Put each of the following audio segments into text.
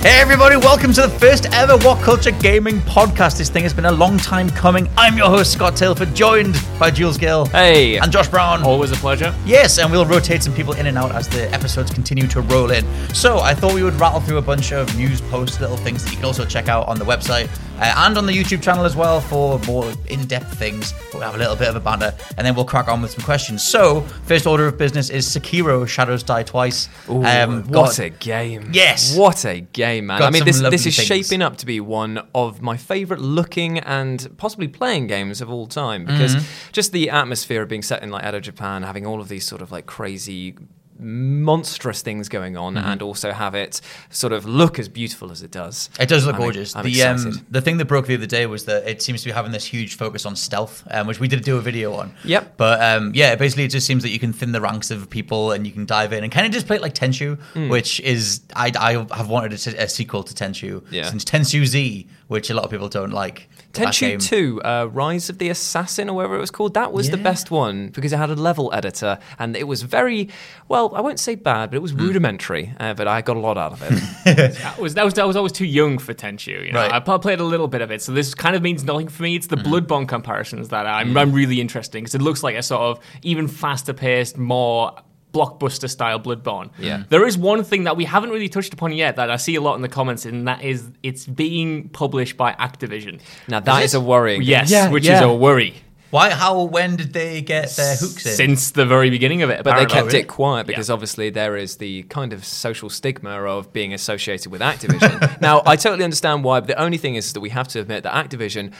Hey everybody, welcome to the first ever What Culture Gaming podcast. This thing has been a long time coming. I'm your host, Scott Tailford, joined by Jules Gill. Hey. And Josh Brown. Always a pleasure. Yes, and we'll rotate some people in and out as the episodes continue to roll in. So I thought we would rattle through a bunch of news posts, little things that you can also check out on the website uh, and on the YouTube channel as well for more in-depth things. We'll have a little bit of a banter, and then we'll crack on with some questions. So, first order of business is Sekiro: Shadows Die Twice. Ooh, Um, what got- a game! Yes. what a game, man! Got I mean, this this is things. shaping up to be one of my favorite looking and possibly playing games of all time because Mm-hmm. just the atmosphere of being set in like Edo, Japan, having all of these sort of like crazy. Monstrous things going on, Mm-hmm. and also have it sort of look as beautiful as it does. It does look I'm- gorgeous. I'm the um, the thing that broke the other day was that it seems to be having this huge focus on stealth, um, which we did do a video on. Yep. But um, yeah, basically it just seems that you can thin the ranks of people and you can dive in and kind of just play it like Tenchu, Hmm. which is I, I have wanted a sequel to Tenchu Yeah. since Tenchu Z, which a lot of people don't like. But game- Tenchu 2, uh, Rise of the Assassin, or whatever it was called, that was the best one because it had a level editor and it was very, well, I won't say bad, but it was Hmm. rudimentary, uh, but I got a lot out of it. That was that was that was always too young for Tenchu. You know, Right. I pl- played a little bit of it, so this kind of means nothing for me. It's the Mm-hmm. Bloodborne comparisons that I'm, I'm really interested in because it looks like a sort of even faster paced, more blockbuster style Bloodborne. Yeah. There is one thing that we haven't really touched upon yet that I see a lot in the comments, and that is it's being published by Activision. now, that is, it? a worry. Yes, Yeah, which yeah. is a worry. Why? How? When did they get their hooks in? Since the very beginning of it, But they kept it quiet because obviously there is the kind of social stigma of being associated with Activision. now, I totally understand why, but the only thing is that we have to admit that Activision,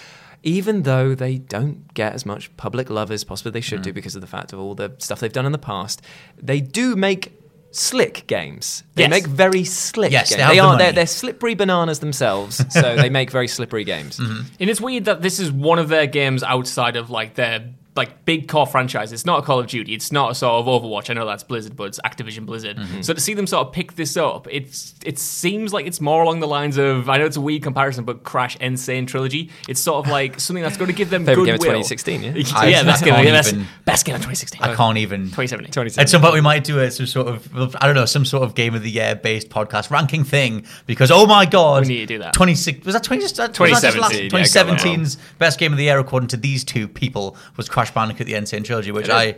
even though they don't get as much public love as possibly they should Mm. do because of the fact of all the stuff they've done in the past, they do make slick games. They Yes. make very slick Yes, they games. have the are they're, they're slippery bananas themselves, so they make very slippery games. Mm-hmm. And it's weird that this is one of their games outside of like their like big core franchise. It's not a Call of Duty. It's not a sort of Overwatch. I know that's Blizzard, but it's Activision Blizzard. Mm-hmm. So to see them sort of pick this up, it's it seems like it's more along the lines of I know it's a weird comparison, but Crash N. Sane trilogy. It's sort of like something that's going to give them Favorite goodwill. game of 2016, yeah? I- yeah, best I game, can't yeah, best, even- best game of 2016. I can't even. 2017. 2017. At some point, we might do a some sort of I don't know some sort of game of the year based podcast ranking thing because oh my god, We need to do that. Twenty six was that twenty was that just last- 2017, yeah, 2017's best game of the year according to these two people was Crash Bandicoot: The N. Sane Trilogy, which I.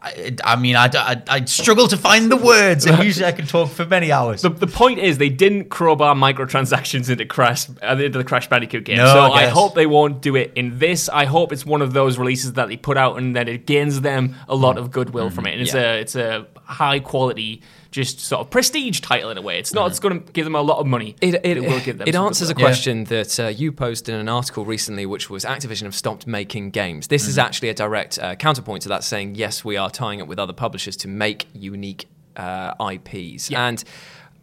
I, I mean, I, I, I struggle to find the words, and usually I can talk for many hours. The, the point is, they didn't crowbar microtransactions into Crash uh, into the Crash Bandicoot game. No, so I I, hope they won't do it in this. I hope it's one of those releases that they put out and that it gains them a lot Mm. of goodwill from it. And it's Yeah. a it's a high quality, just sort of prestige title in a way. It's not. It's going to give them a lot of money. It, but it, will give them. it some answers a goodwill. question that uh, you posted in an article recently, which was Activision have stopped making games. This Mm-hmm. is actually a direct uh, counterpoint to that, saying yes, we are tying up with other publishers to make unique uh, IPs, and.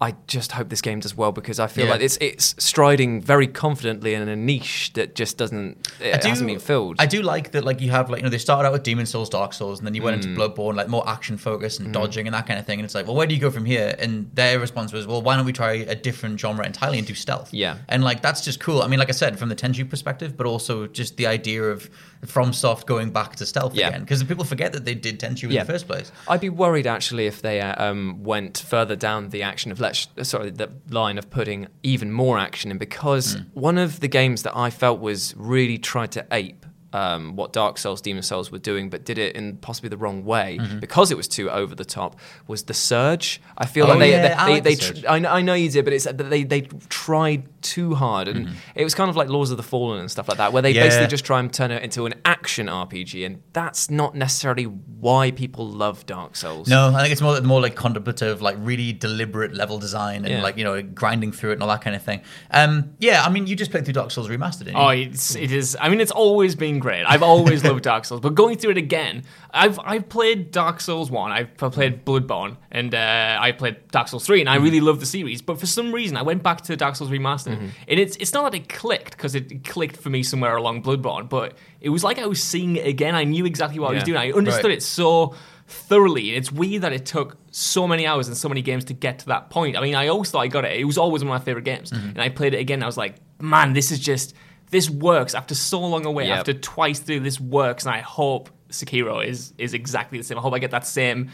I just hope this game does well because I feel Yeah. like it's it's striding very confidently in a niche that just doesn't it I hasn't been filled. I do like that, like you have like you know they started out with Demon's Souls, Dark Souls, and then you went Mm. into Bloodborne, like more action focus and dodging and that kind of thing. And it's like, well, where do you go from here? And their response was, well, why don't we try a different genre entirely and do stealth? Yeah. and like that's just cool. I mean, like I said, from the Tenchu perspective, but also just the idea of FromSoft going back to stealth Yeah. again because people forget that they did Tenchu in Yeah. the first place. I'd be worried actually if they uh, um, went further down the action of flesh, uh, sorry, the line of putting even more action in because hmm. one of the games that I felt was really tried to ape. Um, what Dark Souls, Demon's Souls were doing, but did it in possibly the wrong way because it was too over the top. Was the Surge? I feel Oh, like they yeah, I they, like they, The tr- Surge. I, know, I know you did, but it's that they they tried too hard, and Mm-hmm. it was kind of like Lords of the Fallen and stuff like that, where they Yeah. basically just try and turn it into an action RPG, and that's not necessarily why people love Dark Souls. No, I think it's more more like contemplative, like really deliberate level design and Yeah. like you know grinding through it and all that kind of thing. Um, yeah, I mean, you just played through Dark Souls Remastered, didn't you? Oh, it's it is. I mean, it's always been great. I've always loved Dark Souls, but going through it again, I've I've played Dark Souls one, I've played Bloodborne, and uh, I played Dark Souls three, and I mm-hmm. really love the series. But for some reason, I went back to Dark Souls Remastered, mm-hmm. and it's it's not that it clicked because it clicked for me somewhere along Bloodborne, but it was like I was seeing it again. I knew exactly what I was doing. I understood Right. it so thoroughly. And it's weird that it took so many hours and so many games to get to that point. I mean, I always thought I got it. It was always one of my favorite games. Mm-hmm. And I played it again. And I was like, man, this is just this works after so long away. Yep. After twice through, this works. And I hope Sekiro is is exactly the same. I hope I get that same.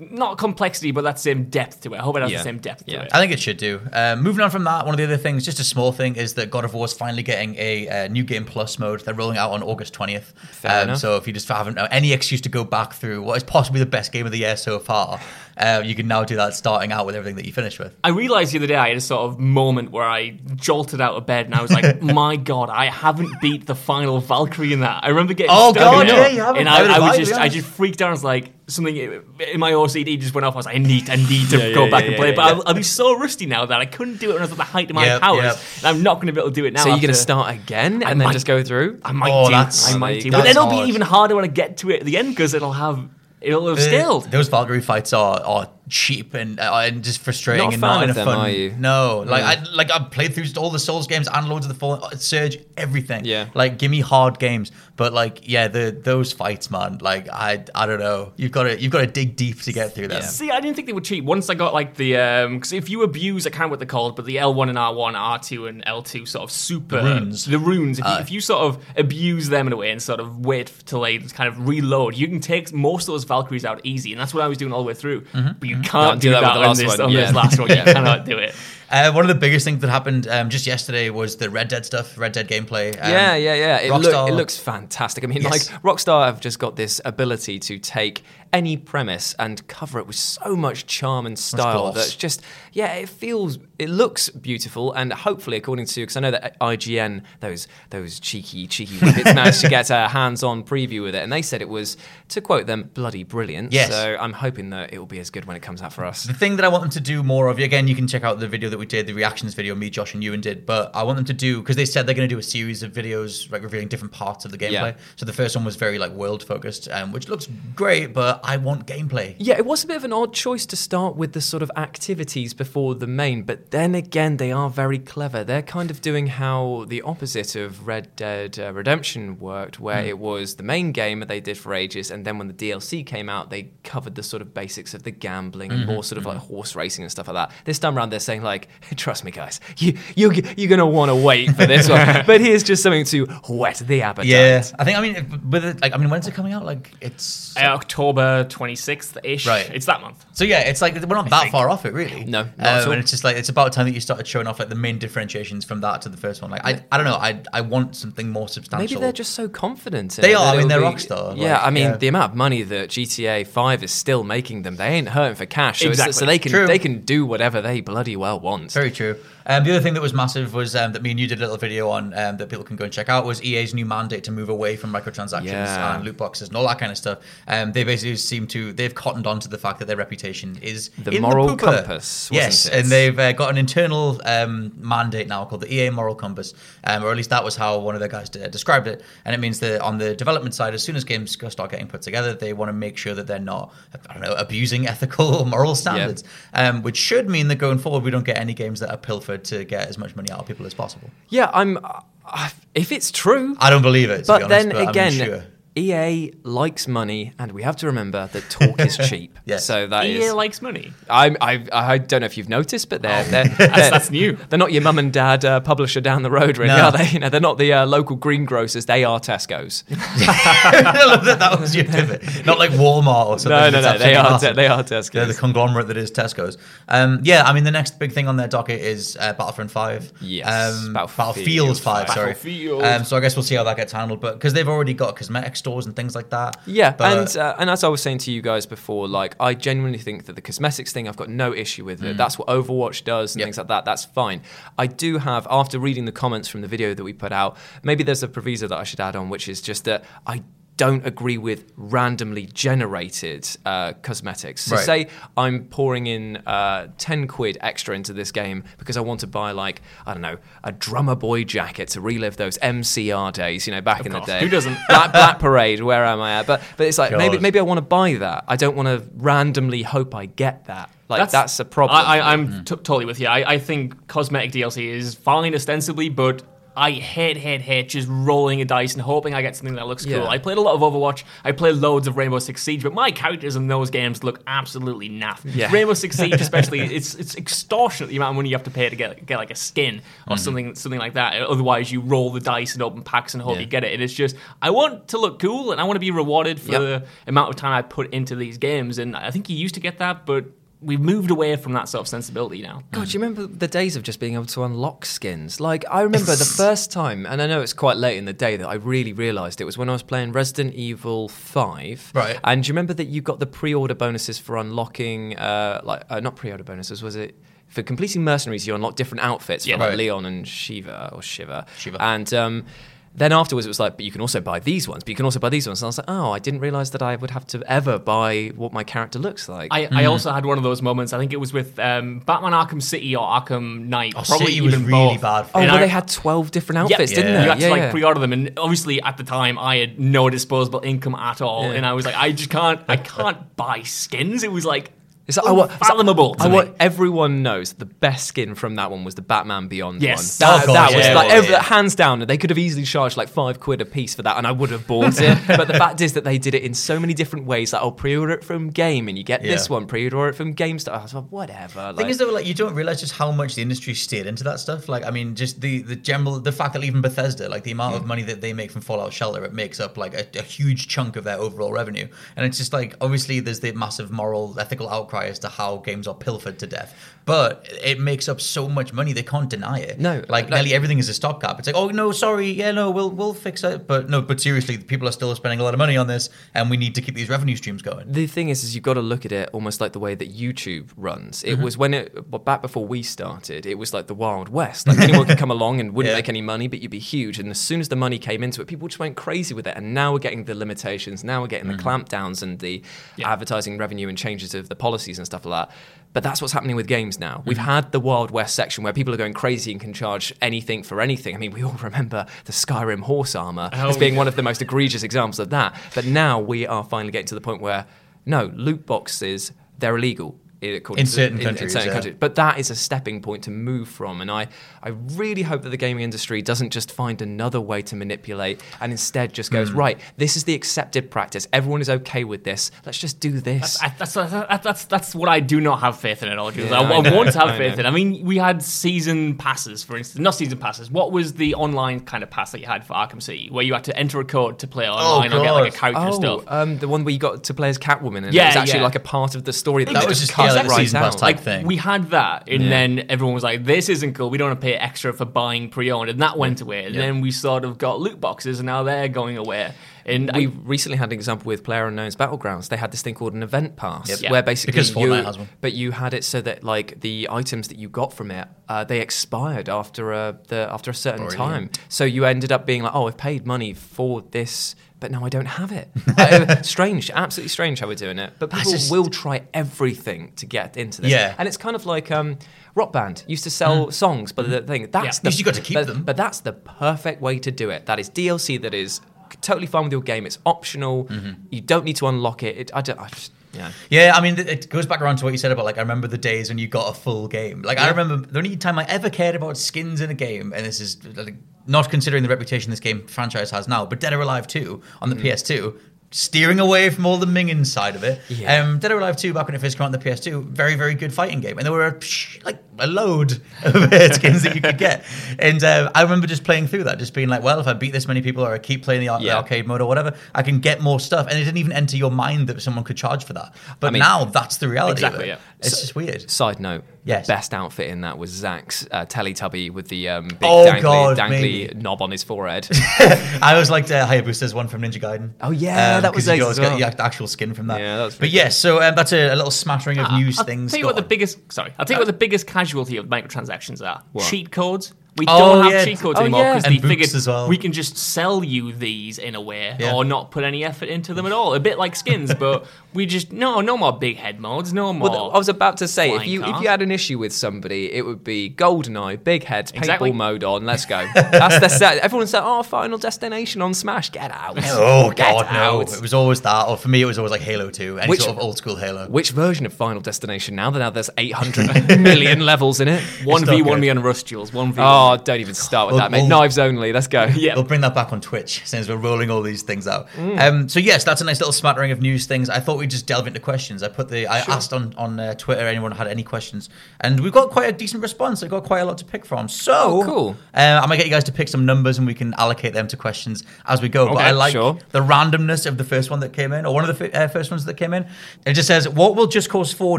Not complexity, but that same depth to it. I hope it has Yeah. the same depth Yeah. to it. I think it should do. Um, moving on from that, one of the other things, just a small thing, is that God of War is finally getting a, uh new game plus mode. They're rolling out on August twentieth. Fair enough. So if you just haven't uh, any excuse to go back through what is possibly the best game of the year so far, uh, you can now do that starting out with everything that you finished with. I realized the other day I had a sort of moment where I jolted out of bed and I was like, "My God, I haven't beat the final Valkyrie in that." I remember getting Oh, stuck God, in it, yeah, you haven't. and I I, was just, I just freaked out. I was like, something in my OCD just went off. I was like, "I need, I need to Yeah, go yeah, back yeah, and play." yeah, but yeah. I'll, I'll be so rusty now that I couldn't do it when I was at the height of my Yep, powers, yep. and I'm not going to be able to do it now. So you're going to start again I and then might- just go through? I might Oh, do. that's- I might do. But then it'll hard. be even harder when I get to it at the end because it'll have it'll have scaled. Those Valkyrie fights are, are cheap and, uh, and just frustrating Not and not in a them, fun. are you? No, like I like I've played through all the Souls games and Lords of the Fallen uh, Surge, everything. Yeah. like give me hard games, but like yeah, the those fights, man. Like I I don't know. You've got to you've got to dig deep to get through them. See, I didn't think they were cheap. Once I got like the um, because if you abuse, I can't remember what they're called, but the L one and R one, R two and L two sort of super The runes. The runes. If, you, if you sort of abuse them in a way and sort of wait till they kind of reload, you can take most of those Valkyries out easy, and that's what I was doing all the way through. But you mm-hmm. can't, Can't do, do that that, with on this one, on yeah. this last one. You cannot do it. Uh, one of the biggest things that happened um, just yesterday was the Red Dead stuff, Red Dead gameplay. Um, yeah, yeah, yeah. It, look, it looks fantastic. I mean, Yes. like Rockstar have just got this ability to take any premise and cover it with so much charm and style that's just yeah, it feels it looks beautiful and hopefully according to you because I know that IGN those those cheeky cheeky whippets managed to get a hands-on preview with it and they said it was to quote them bloody brilliant. Yes. So I'm hoping that it will be as good when it comes out for us. The thing that I want them to do more of, again, you can check out the video that we did, the reactions video, me, Josh, and Ewan did. But I want them to do because they said they're going to do a series of videos like revealing different parts of the gameplay. Yeah. So the first one was very like world focused, um, which looks great, but I want gameplay. Yeah, it was a bit of an odd choice to start with the sort of activities before the main, but then again, they are very clever. They're kind of doing how the opposite of Red Dead uh, Redemption worked, where it was the main game that they did for ages, and then when the DLC came out, they covered the sort of basics of the gambling and more sort of like horse racing and stuff like that. This time around, they're saying like, "Trust me, guys, you you you're gonna want to wait for this one," but here's just something to whet the appetite. Yeah, I think. I mean, if- with it, like, I mean, when's it coming out? Like, it's Uh, October twenty sixth ish. Right. It's that month. so yeah, it's like we're not that far off it, really. No, not um, and it's just like it's about time that you started showing off like the main differentiations from that to the first one. Like, I, I don't know, I, I want something more substantial. Maybe they're just so confident. In They it are, I mean, they're be- Rockstar, Yeah, like, I mean, yeah. the amount of money that GTA Five is still making them, they ain't hurting for cash. So, Exactly. so they can True. they can do whatever they bloody well want. Very true. Um, the other thing that was massive was um, that me and you did a little video on um, that people can go and check out was EA's new mandate to move away from microtransactions Yeah. and loot boxes and all that kind of stuff. Um, they basically seem to they've cottoned on to the fact that their reputation is The moral pooper. compass, wasn't yes, it? and they've uh, got an internal um, mandate now called the EA Moral Compass, um, or at least that was how one of their guys de- described it. And it means that on the development side, as soon as games start getting put together, they want to make sure that they're not, I don't know, abusing ethical or moral standards, um, which should mean that going forward, we don't get any games that are pilfered to get as much money out of people as possible. Yeah, I'm. Uh, if it's true, I don't believe it. To but be honest, then but again, I'm sure. EA likes money, and we have to remember that talk is cheap. Yes. So that is. EA likes money. I'm, I, I don't know if you've noticed, but they're, they're, That's, they're, that's new. they're not your mum and dad uh, publisher down the road, really, No. are they? You know, they're not the uh, local greengrocers. They are Tesco's. I love that that was your pivot. Not like Walmart or something. no, no, no. They are. massive. Te- they are Tesco's. They're the conglomerate that is Tesco's. Um, yeah, I mean, the next big thing on their docket is uh, Battlefront 5. Yes, Um, Battlefield Battlefield 5, sorry. Battlefield. Um, so I guess we'll see how that gets handled. But because they've already got cosmetic stores and things like that. Yeah, But- and uh, and as I was saying to you guys before, like I genuinely think that the cosmetics thing, I've got no issue with it. That's what Overwatch does and Yep. things like that. That's fine. I do have, after reading the comments from the video that we put out, maybe there's a proviso that I should add on, which is just that I don't agree with randomly generated uh, cosmetics. So Right. say I'm pouring in uh, 10 quid extra into this game because I want to buy like, I don't know, a drummer boy jacket to relive those MCR days, you know, back in course. the day. Who doesn't? Black, Black Parade, where am I at? But but it's like maybe God. maybe I want to buy that. I don't want to randomly hope I get that. Like that's, a problem. I, I, for me. I'm t- totally with you. I, I think cosmetic DLC is fine ostensibly, but I hate, hate, hate just rolling a dice and hoping I get something that looks Yeah. cool. I played a lot of Overwatch. I played loads of Rainbow Six Siege, but my characters in those games look absolutely naff. Yeah. Rainbow Six Siege, especially, it's it's extortionate the amount of money you have to pay to get get like a skin or mm. something something like that. Otherwise, you roll the dice and open packs and hope Yeah. you get it. And it's just I want to look cool and I want to be rewarded for Yep. the amount of time I put into these games. And I think you used to get that, but we've moved away from that sort of sensibility now. God, do you remember the days of just being able to unlock skins? Like, I remember the first time, and I know it's quite late in the day that I really realised it was when I was playing Resident Evil 5. Right. And do you remember that you got the pre order bonuses for unlocking, uh, like, uh, not pre order bonuses, was it? For completing mercenaries, you unlock different outfits Yeah. for like Right. Leon and Shiva or Shiva. Shiva. And um, then afterwards, it was like, but you can also buy these ones, but you can also buy these ones. And I was like, oh, I didn't realise that I would have to ever buy what my character looks like. I, I also had one of those moments. I think it was with um, Batman Arkham City or Arkham Knight. Oh, probably City was even really both. bad for oh, And well, I- they had 12 different Yep. outfits, didn't Yeah. they? You had to like yeah. pre-order them, and obviously at the time I had no disposable income at all, Yeah. and I was like, I just can't, I can't buy skins. It was like It's like, I want, unfathomable. I to me. want everyone knows the best skin from that one was the Batman Beyond Yes. one. Oh, that, Oh, God, that was yeah, like yeah, every- yeah. hands down. They could have easily charged like five quid a piece for that, and I would have bought it. but the fact is that they did it in so many different ways. Like, oh, pre-order it from Game, and you get this one. Pre-order it from GameStop. I was like, whatever. The thing is, though, like you don't realize just how much the industry steered into that stuff. Like, I mean, just the the general, the fact that even Bethesda, like the amount of mm. money that they make from Fallout Shelter, it makes up like a, a huge chunk of their overall revenue. And it's just like, obviously, there's the massive moral, ethical outcry as to how games are pilfered to death. But it makes up so much money they can't deny it. No, like, like- nearly everything is a stopgap. It's like, oh no, sorry, yeah, no, we'll we'll fix it. But no, but seriously, people are still spending a lot of money on this, and we need to keep these revenue streams going. the thing is, is you've got to look at it almost like the way that YouTube runs. It Mm-hmm. was when it back before we started, it was like the Wild West. Like anyone could come along and wouldn't Yeah. make any money, but you'd be huge. And as soon as the money came into it, people just went crazy with it. And now we're getting the limitations. Now we're getting Mm. the clampdowns and the advertising revenue and changes of the policies and stuff like that. But that's what's happening with games now. We've Mm-hmm. had the Wild West section where people are going crazy and can charge anything for anything. I mean, we all remember the Skyrim horse armor as Oh, being yeah. one of the most egregious examples of that. But now we are finally getting to the point where no, loot boxes they're illegal. According In to- certain countries, certain yeah. countries. But that is a stepping point to move from, and I, I really hope that the gaming industry doesn't just find another way to manipulate and instead just goes right. This is the accepted practice. Everyone is okay with this. Let's just do this. I, that's, that's that's that's what I do not have faith in at all. Yeah, I, I I want to have I faith know. in. I mean, we had season passes, for instance, not season passes. What was the online kind of pass that you had for Arkham City, where you had to enter a code to play online or get like a character and Oh, stuff? um, the one where you got to play as Catwoman, and Yeah, it was actually yeah. like a part of the story that, That was just just, cut yeah, like right season pass type like thing. we had that, and Yeah. then everyone was like, "This isn't cool. We don't want to pay extra for buying pre-owned," and that went away. And Yeah. then we sort of got loot boxes, and now they're going away. And we I, recently had an example with Player Unknown's Battlegrounds. They had this thing called an event pass, Yep. Yeah. where basically Because you, Fortnite has one. but you had it so that like the items that you got from it, uh, they expired after a the after a certain time. So you ended up being like, oh, I've paid money for this. But now I don't have it. Uh, strange, absolutely strange how we're doing it. But people just- will try everything to get into this. Yeah. and it's kind of like um, Rock Band used to sell songs, but the thing that's Yeah. the, you got to keep but- them. but that's the perfect way to do it. That is DLC that is totally fine with your game. It's optional. Mm-hmm. You don't need to unlock it. it I don't. I just, Yeah. Yeah, I mean, it- goes back around to what you said about like I remember the days when you got a full game. Like I remember the only time I ever cared about skins in a game, and this is like, not considering the reputation this game franchise has now, but Dead or Alive 2 on the PS2. Steering away from all the minging side of it. Yeah. Um, Dead or Alive 2, back when it first came out on the PS2, very, very good fighting game. And there were like a load of uh, skins that you could get. And uh, I remember just playing through that, just being like, well, if I beat this many people or I keep playing the, ar- the arcade mode or whatever, I can get more stuff. And it didn't even enter your mind that someone could charge for that. But I mean- now that's the reality Exactly, of it. yeah. It's just weird. Side note: Yes. the best outfit in that was Zach's uh, Teletubby with the um, big Oh, dangly, God, dangly knob on his forehead. I always liked uh, Hayabusa's one from Ninja Gaiden. Um, Oh, yeah, that was you always as get the actual skin from that. Yeah, that was but yes, so um, that's a, a little smattering of news I'll things. tell you what the biggest sorry. I'll tell you what the biggest casualty of microtransactions are. What? Cheat codes. We Oh, don't have yeah. cheat codes Oh, anymore yeah. because And they books figured as well. we can just sell you these in a way Yeah. or not put any effort into them at all. A bit like skins, but we just no no more big head modes, no more. Well, I was about to say, if flying you if you had an issue with somebody, it would be GoldenEye, big heads, paintball Exactly. mode on. Let's go. That's the set. Everyone said, "Oh, Final Destination on Smash, get out." Oh Get god, no! It was always that, or for me, it was always like Halo Two, any Which- sort of old school Halo. Which version of Final Destination now? That now there's 800 million levels in it. one v not one good. me on Rust Jules. One v Oh, don't even start with Well, that, mate. well- Knives only. Let's go. Yeah. We'll bring that back on Twitch since we're rolling all these things out. Mm. Um, so yes, that's a nice little smattering of news things. I thought we'd just delve into questions. I put the I asked on on uh, Twitter anyone had any questions, and we've got quite a decent response. I got quite a lot to pick from. So Oh, cool. Uh, I'm gonna get you guys to pick some numbers, and we can allocate them to questions as we go. but I like sure. the randomness of the first one that came in, or one of the fi- uh, first ones that came in. It just says, "What will Just Cause 4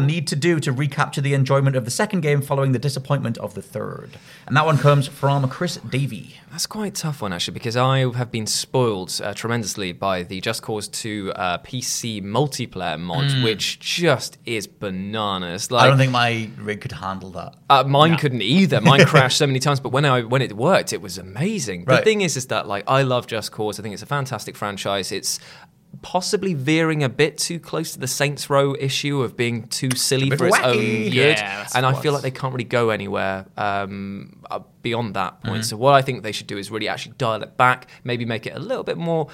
need to do to recapture the enjoyment of the second game following the disappointment of the third?" And that one comes from Chris Davey. That's quite a tough one actually, because I have been spoiled uh, tremendously by the Just Cause 2 uh, PC multiplayer mod, which just is bananas. Like, Mm. I don't think my rig could handle that. Uh, mine couldn't either. Mine crashed so many times, but when I when it worked, it was amazing. The thing is, is that like I love Just Cause. I think it's a fantastic franchise. It's possibly veering a bit too close to the Saints Row issue of being too silly for its own good, Yeah, and I feel like they can't really go anywhere um, uh, beyond that point. Mm-hmm. So what I think they should do is really actually dial it back, maybe make it a little bit more.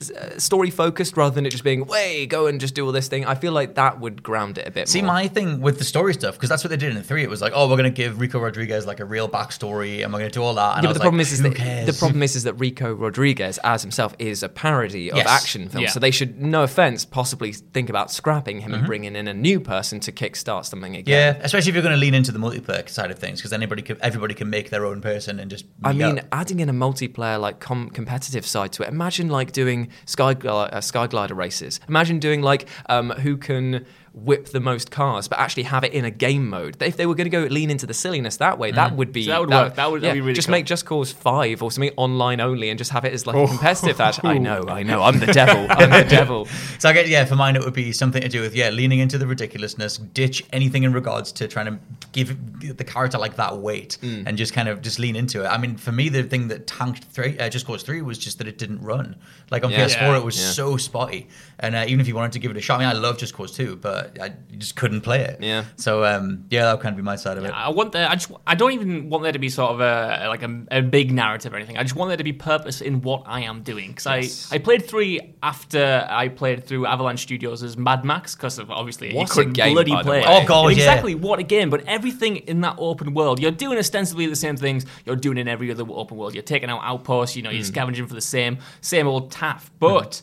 Uh, Story focused rather than it just being, way, go and just do all this thing. I feel like that would ground it a bit See, more. my thing with the story stuff, because that's what they did in three. It was like, oh, we're going to give Rico Rodriguez like a real backstory, and we're going to do all that. And yeah, but the problem like, is, is that cares? the problem is, is that Rico Rodriguez as himself is a parody of Yes. action films. Yeah. So they should, no offense, possibly think about scrapping him Mm-hmm. and bringing in a new person to kickstart something again Yeah, especially if you're going to lean into the multiplayer side of things, because anybody, can, everybody can make their own person and just. I mean, up. adding in a multiplayer like com- competitive side to it. Imagine like doing sky uh, sky glider races. Imagine doing like um, who can whip the most cars, but actually have it in a game mode. If they were going to go lean into the silliness that way, that would be So that would work. That would- that'd be really just cool. make Just Cause Five or something online only, and just have it as like a competitive. That I know, I know, I'm the devil. I'm the devil. So I get yeah. For mine, it would be something to do with yeah, leaning into the ridiculousness, ditch anything in regards to trying to give, give the character like that weight, Mm. and just kind of just lean into it. I mean, for me, the thing that tanked three, uh, Just Cause Three was just that it didn't run. Like on Yeah. PS4, Yeah. it was Yeah. so spotty, and uh, even if you wanted to give it a shot, I mean, I love Just Cause Two, but I you just couldn't play it. Yeah. So um, yeah, that would kind of be my side of it. I want there. I just. I don't even want there to be sort of a like a, a big narrative or anything. I just want there to be purpose in what I am doing. Because Yes. I I played three after I played through Avalanche Studios as Mad Max because of obviously What you a couldn't game, bloody by the play. way. Oh, God, yeah. exactly what a game. But everything in that open world, you're doing ostensibly the same things you're doing in every other open world. You're taking out outposts. You know, you're Hmm. scavenging for the same same old taff. But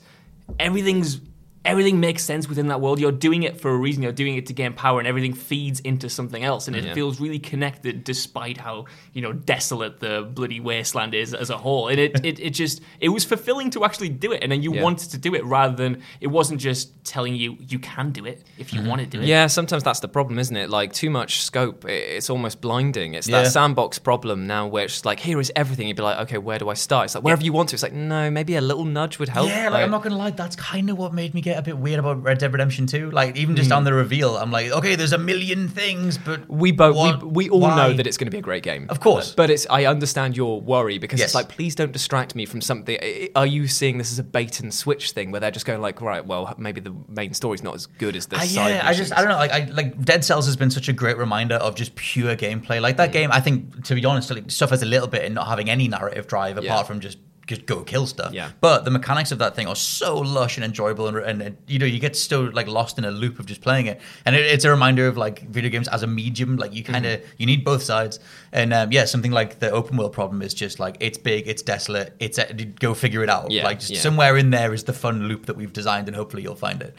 everything's everything makes sense within that world. You're doing it for a reason. You're doing it to gain power, and everything feeds into something else, and it Yeah. feels really connected, despite how you know desolate the bloody wasteland is as a whole. And it it, it just it was fulfilling to actually do it, and then you Yeah. wanted to do it rather than it wasn't just telling you you can do it if you mm-hmm. want to do it. Yeah, sometimes that's the problem, isn't it? Like too much scope, it's almost blinding. It's Yeah. that sandbox problem now, where it's like, here is everything. You'd be like, okay, where do I start? It's like wherever you want to. It's like, no, maybe a little nudge would help. Yeah, like I'm not gonna lie, that's kind of what made me get a bit weird about Red Dead Redemption 2. Like even just hmm. on the reveal, I'm like, okay, there's a million things, but We both, what- we, we all why? know that it's going to be a great game. Of course. But it's, I understand your worry because Yes. it's like, please don't distract me from something. Are you seeing this as a bait and switch thing where they're just going like, right, well, maybe the main story's not as good as this I- uh, side yeah, I just. I don't know. Like I like Dead Cells has been such a great reminder of just pure gameplay. Like that hmm. game, I think to be honest, like, suffers a little bit in not having any narrative drive Yeah. apart from just just go kill stuff. Yeah. But the mechanics of that thing are so lush and enjoyable, and, and, and, you know you get so like lost in a loop of just playing it, and it, it's a reminder of like video games as a medium. Like you kind of you need both sides, and um, yeah, something like the open world problem is just like it's big, it's desolate, it's uh, go figure it out. Yeah, like just yeah. somewhere in there is the fun loop that we've designed, and hopefully you'll find it.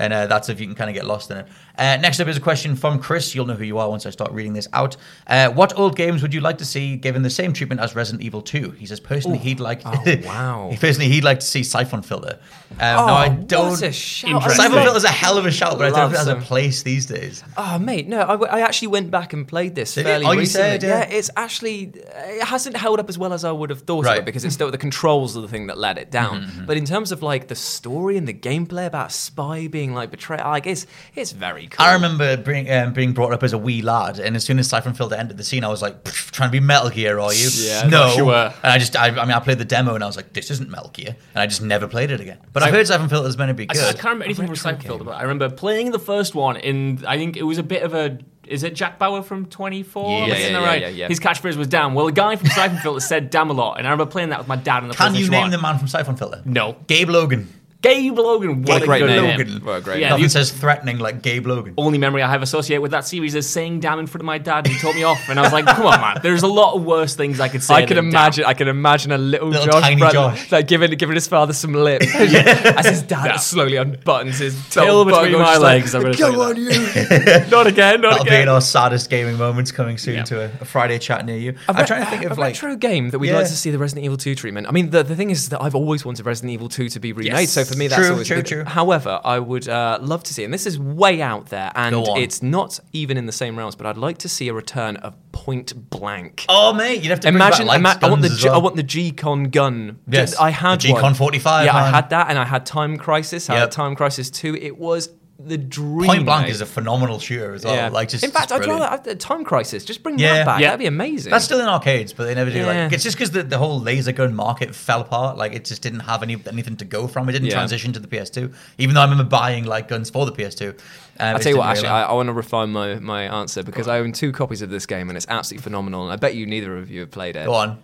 And uh, that's if you can kind of get lost in it. Uh, next up is a question from Chris. You'll know who you are once I start reading this out. Uh, what old games would you like to see given the same treatment as Resident Evil 2? He says personally he'd like. Oh, wow. personally he'd like to see Siphon Filter. Um, no, I don't. What a shout. Siphon love- Filter's a hell of a shout, but I don't know if it has a place these days. Oh mate, no, I, w- I actually went back and played this Did fairly Oh, recently. said, yeah. it's actually it hasn't held up as well as I would have thought Right. it because it's still the controls are the thing that let it down. Mm-hmm, But in terms of like the story and the gameplay about Spy being like betrayed, like it's it's very cool. I remember being, um, being brought up as a wee lad, and as soon as Siphon Filter entered the scene, I was like, "Trying to be Metal Gear, are you?" Yeah, no. not sure. And I just, I, I mean, I played the demo, and I was like, "This isn't Metal Gear," and I just never played it again. But I've heard Siphon Filter's meant to be I, good. I can't remember anything from retro Siphon Filter, but I remember playing the first one in. I think it was a bit of a. Is it Jack Bauer from 24? Yeah, Am I yeah, that yeah, right? yeah, yeah. His catchphrase was "damn." Well, a guy from Siphon Filter said "damn" a lot, and I remember playing that with my dad In the Can you PlayStation name 1. the man from Siphon Filter? No. Gabe Logan. Gabe Logan. What What a great good name. Logan. What a great Yeah, name. Nothing you- says threatening like Gabe Logan. only memory I have associated with that series is saying "damn" in front of my dad, and he told me off. And I was like, "Come on, man! There's a lot of worse things I could say." I can than imagine. I can imagine a little, Little Josh, tiny Brad- Josh. like giving giving his father some lip as his dad Yeah. slowly unbuttons his Tail belt between buckle, my just like, legs, I'm gonna Go tell on, you you. not again. Not That'll be again. in our saddest gaming moments coming soon Yeah. to a, a Friday chat near you. I'm re- trying to think a of like retro game that we'd Yeah. like to see the Resident Evil 2 treatment. I mean, the, the thing is that I've always wanted Resident Evil 2 to be remade. So for me, that's True, always true, big- true. However, I would uh, love to see, and this is way out there, and Go on. it's not even in the same realms, but I'd like to see a return of Point Blank. Oh mate, you'd have to bring Imagine, back lights, ima- I want the guns as G- I want the G-Con gun. Yes, I had the G-Con one. 45, Yeah, I had that, and I had Time Crisis. I Yep. had Time Crisis 2. It was the dream. Point Blank mate. is a phenomenal shooter as well. yeah. Like just in fact, I'd rather have Time Crisis. Just bring Yeah. that back. Yeah. That'd be amazing. That's still in arcades, but they never do. Yeah. Like it's just because the, the whole laser gun market fell apart. Like it just didn't have any anything to go from. It didn't Yeah. transition to the PS2. Even though I remember buying like guns for the PS2. Um, I'll tell you what, didn't actually, really- I, I want to refine my, my answer because I own two copies of this game and it's absolutely phenomenal. And I bet you neither of you have played it. go on.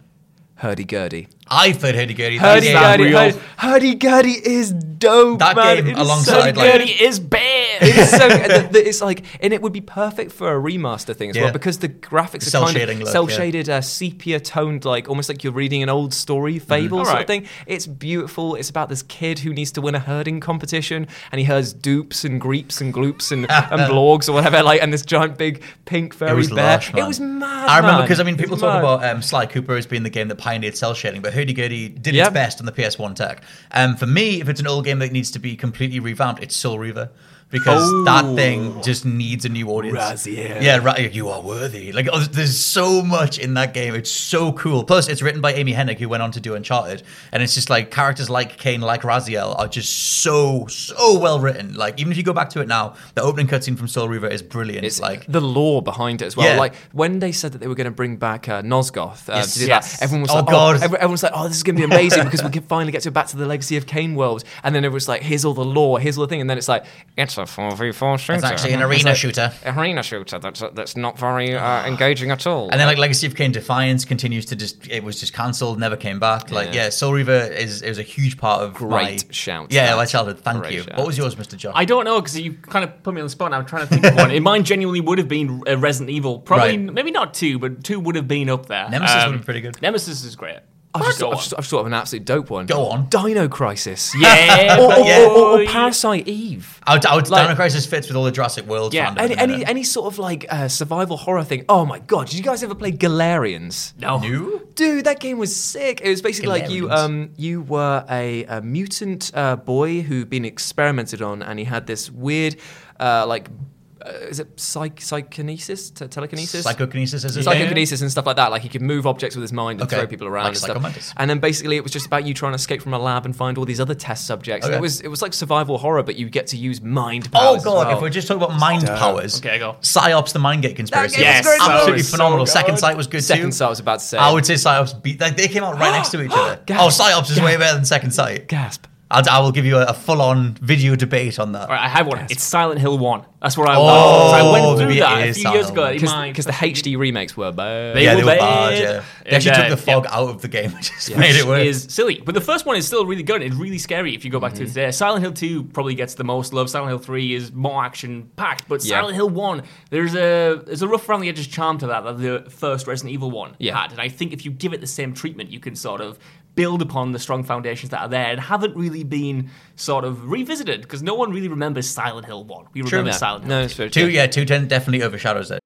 Herdy Gerdy. I've played Herdy Gerdy. That Herdy game- Gerdy. real? Herdy- Herdy Gerdy is dope. That man. game It's alongside, so like- good. Is bad. it's so the, the, it's like and it would be perfect for a remaster thing as Yeah. well because the graphics The are kind of look, cel shaded uh, sepia toned like almost like you're reading an old story fable sort of thing it's beautiful it's about this kid who needs to win a herding competition and he has dupes and greeps and gloops and, and blorgs or whatever like and this giant big pink furry was bear lush, man. it was mad I remember because I mean people talk mad. about um, Sly Cooper as being the game that pioneered cell shading, but Herdy Gerdy did Yeah. its best on the PS1 tech. Um, for me, if it's an old game that needs to be completely revamped, it's Soul Reaver. Because that thing just needs a new audience. Raziel. Yeah, right. You are worthy. Like, oh, there's so much in that game. It's so cool. Plus, it's written by Amy Hennig, who went on to do Uncharted, and it's just like characters like Kain, like Raziel, are just so so well written. Like, even if you go back to it now, the opening cutscene from Soul Reaver is brilliant. It's like the lore behind it as well. Yeah. Like when they said that they were going to bring back uh, Nosgoth uh, Yes. to do Yes. that, everyone was Oh, like, God. "Oh, every- everyone's like, oh, this is going to be amazing because we can finally get to back to the Legacy of Kain world." And then it was like, "Here's all the lore, here's all the thing," and then it's like, "It's a four v four shooter." it's actually an It's arena like, shooter. Arena shooter. That's that's not very uh, engaging at all. And then like Legacy of Kain Defiance continues to just it was just cancelled, never came back. Like Yeah. yeah, Soul Reaver is is a huge part of Great my shout, Yeah, that. my childhood. Thank Great you. shout. What was yours, Mr. Josh? I don't know because you kind of put me on the spot. and I'm trying to think of one. In mine, genuinely would have been uh, Resident Evil. Probably, Right. maybe not two, but two would have been up there. Um, Nemesis would have been pretty good. Nemesis is great. I've just, Go I've, on. just, I've thought of an absolute dope one. Go on. Dino Crisis. Yeah, or, or, or- or- or. Parasite Eve. I would, I would Like- Dino Crisis fits with all the Jurassic World Yeah, fandom. at Any, the any minute. any sort of like uh, survival horror thing. Oh my god! Did you guys ever play Galerians? No. New? Dude, that game was sick. It was basically like you Galerians. um you were a, a mutant uh, boy who'd been experimented on, and he had this weird uh, like uh, is it psych psychokinesis Te- telekinesis Psychokinesis is it? psychokinesis and stuff like that. Like he could move objects with his mind and Okay. throw people around Like and stuff. Psychomantis. And then basically it was just about you trying to escape from a lab and find all these other test subjects. Okay. it was it was like survival horror, but you get to use mind Oh powers. as god! well. If we're just talking about mind powers, Okay, go. Psi-Ops: The Mindgate Conspiracy. game was Yes, absolutely so phenomenal. good. Second Sight was good Second too. Sight I was about to say. I would say Psi-Ops beat. Like they came out right next to each other. Gasp. Oh, Psi-Ops is way better than Second Sight. gasp. I'll, I will give you a, a full-on video debate on that. All right, I have one. It's Silent Hill 1. That's what I Oh, love. So I went through that a is few years ago. Hill. in my- Because the HD remakes were bad. They yeah, were they were bad. bad. Yeah, they actually And, took uh, the fog yeah. out of the game, which just made it worse. is silly. But the first one is still really good. It's really scary if you go back to it today. Silent Hill 2 probably gets the most love. Silent Hill 3 is more action packed. But Yeah. Silent Hill 1, there's a there's a rough around the edges charm to that that the first Resident Evil 1 Yeah. had. And I think if you give it the same treatment, you can sort of build upon the strong foundations that are there and haven't really been sort of revisited because no one really remembers Silent Hill 1. We remember Yeah. Silent Hill No, 2. it's very Two, yeah, two ten definitely overshadows it.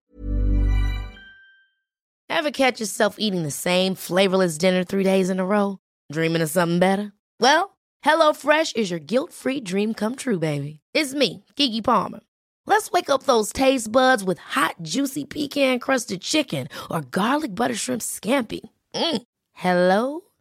Ever catch yourself eating the same flavorless dinner three days in a row? Dreaming of something better? Well, HelloFresh is your guilt-free dream come true, baby. It's me, Keke Palmer. Let's wake up those taste buds with hot, juicy pecan-crusted chicken or garlic butter shrimp scampi. Mm. Hello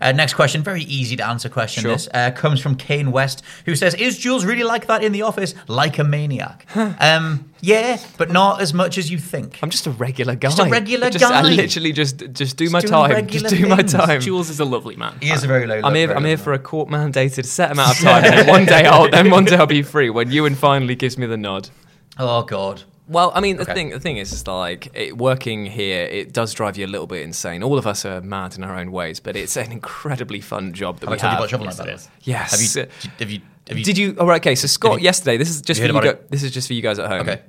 Uh, next question, very easy to answer question. Sure. This uh, comes from Kane West, who says, "Is Jules really like that in the office, like a maniac?" um, yeah, but not as much as you think. I'm just a regular guy. Just a regular Just- I literally just just do my time. Just do my time. Jules is a lovely man. he is a very low. I'm here. I'm here for a court mandated set amount of time, and one day I'll then one day I'll be free when Ewan finally gives me the nod. Oh God. Well, I mean, the Okay. thing the thing is, is like it, working here, it does drive you a little bit insane. All of us are mad in our own ways, but it's an incredibly fun job that Have I we told you have. about Shovel Knight? Yes, by it the way? Yes. Have you? Have you? Have you? Did you? Oh, right, okay. So Scott, you- yesterday, this is just you for you. Go, this is just for you guys at home. Okay.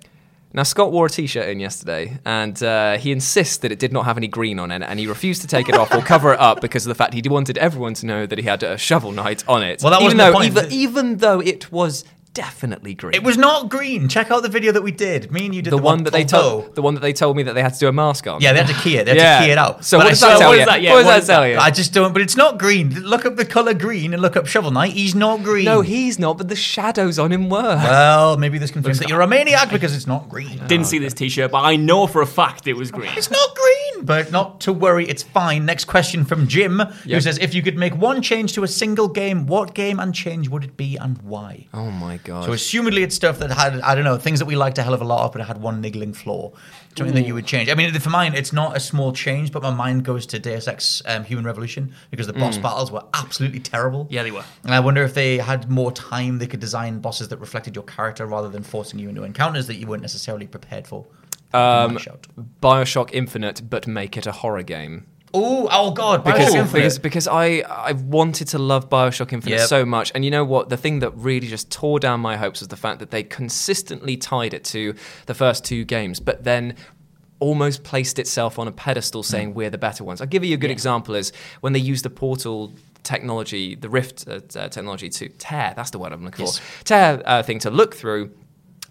Now Scott wore a t-shirt in yesterday, and uh, he insists that it did not have any green on it, and he refused to take it off or cover it up because of the fact he wanted everyone to know that he had a shovel knight on it. Well, that even wasn't though. Even, even though it was definitely green. It was not green. Check out the video that we did. Me and you did the, the, one that they told. The one that they told me that they had to do a mask on. Yeah, they had to key it. They had Yeah. to key it out. So But what I does saw- that tell what you? is that? Yeah, what does what that is tell you? I just don't. But it's not green. Look up the color green and look up Shovel Knight. He's not green. no, he's not. But the shadows on him were. Well, maybe this confirms that you're a maniac because it's not green. Didn't see this T-shirt, but I know for a fact it was green. It's not green, but not to worry, it's fine. Next question from Jim, who says, "If you could make one change to a single game, what game and change would it be and why?" oh my god. So, assumedly, it's stuff that had I don't know things that we liked a hell of a lot of, but it had one niggling flaw, something that you would change. I mean, for mine, it's not a small change, but my mind goes to Deus Ex: um, Human Revolution because the boss battles were absolutely terrible. Yeah, they were. And I wonder if they had more time, they could design bosses that reflected your character rather than forcing you into encounters that you weren't necessarily prepared for. Um, Bioshock Infinite, but make it a horror game. Oh, oh God! because Bioshock because because I I wanted to love Bioshock Infinite Yep. so much, and you know what? The thing that really just tore down my hopes was the fact that they consistently tied it to the first two games, but then almost placed itself on a pedestal, Mm. saying we're the better ones. I'll give you a good example: is when they used the Portal technology, the Rift uh, uh, technology to tear. That's the word I'm looking Yes. for. Tear uh, thing to look through,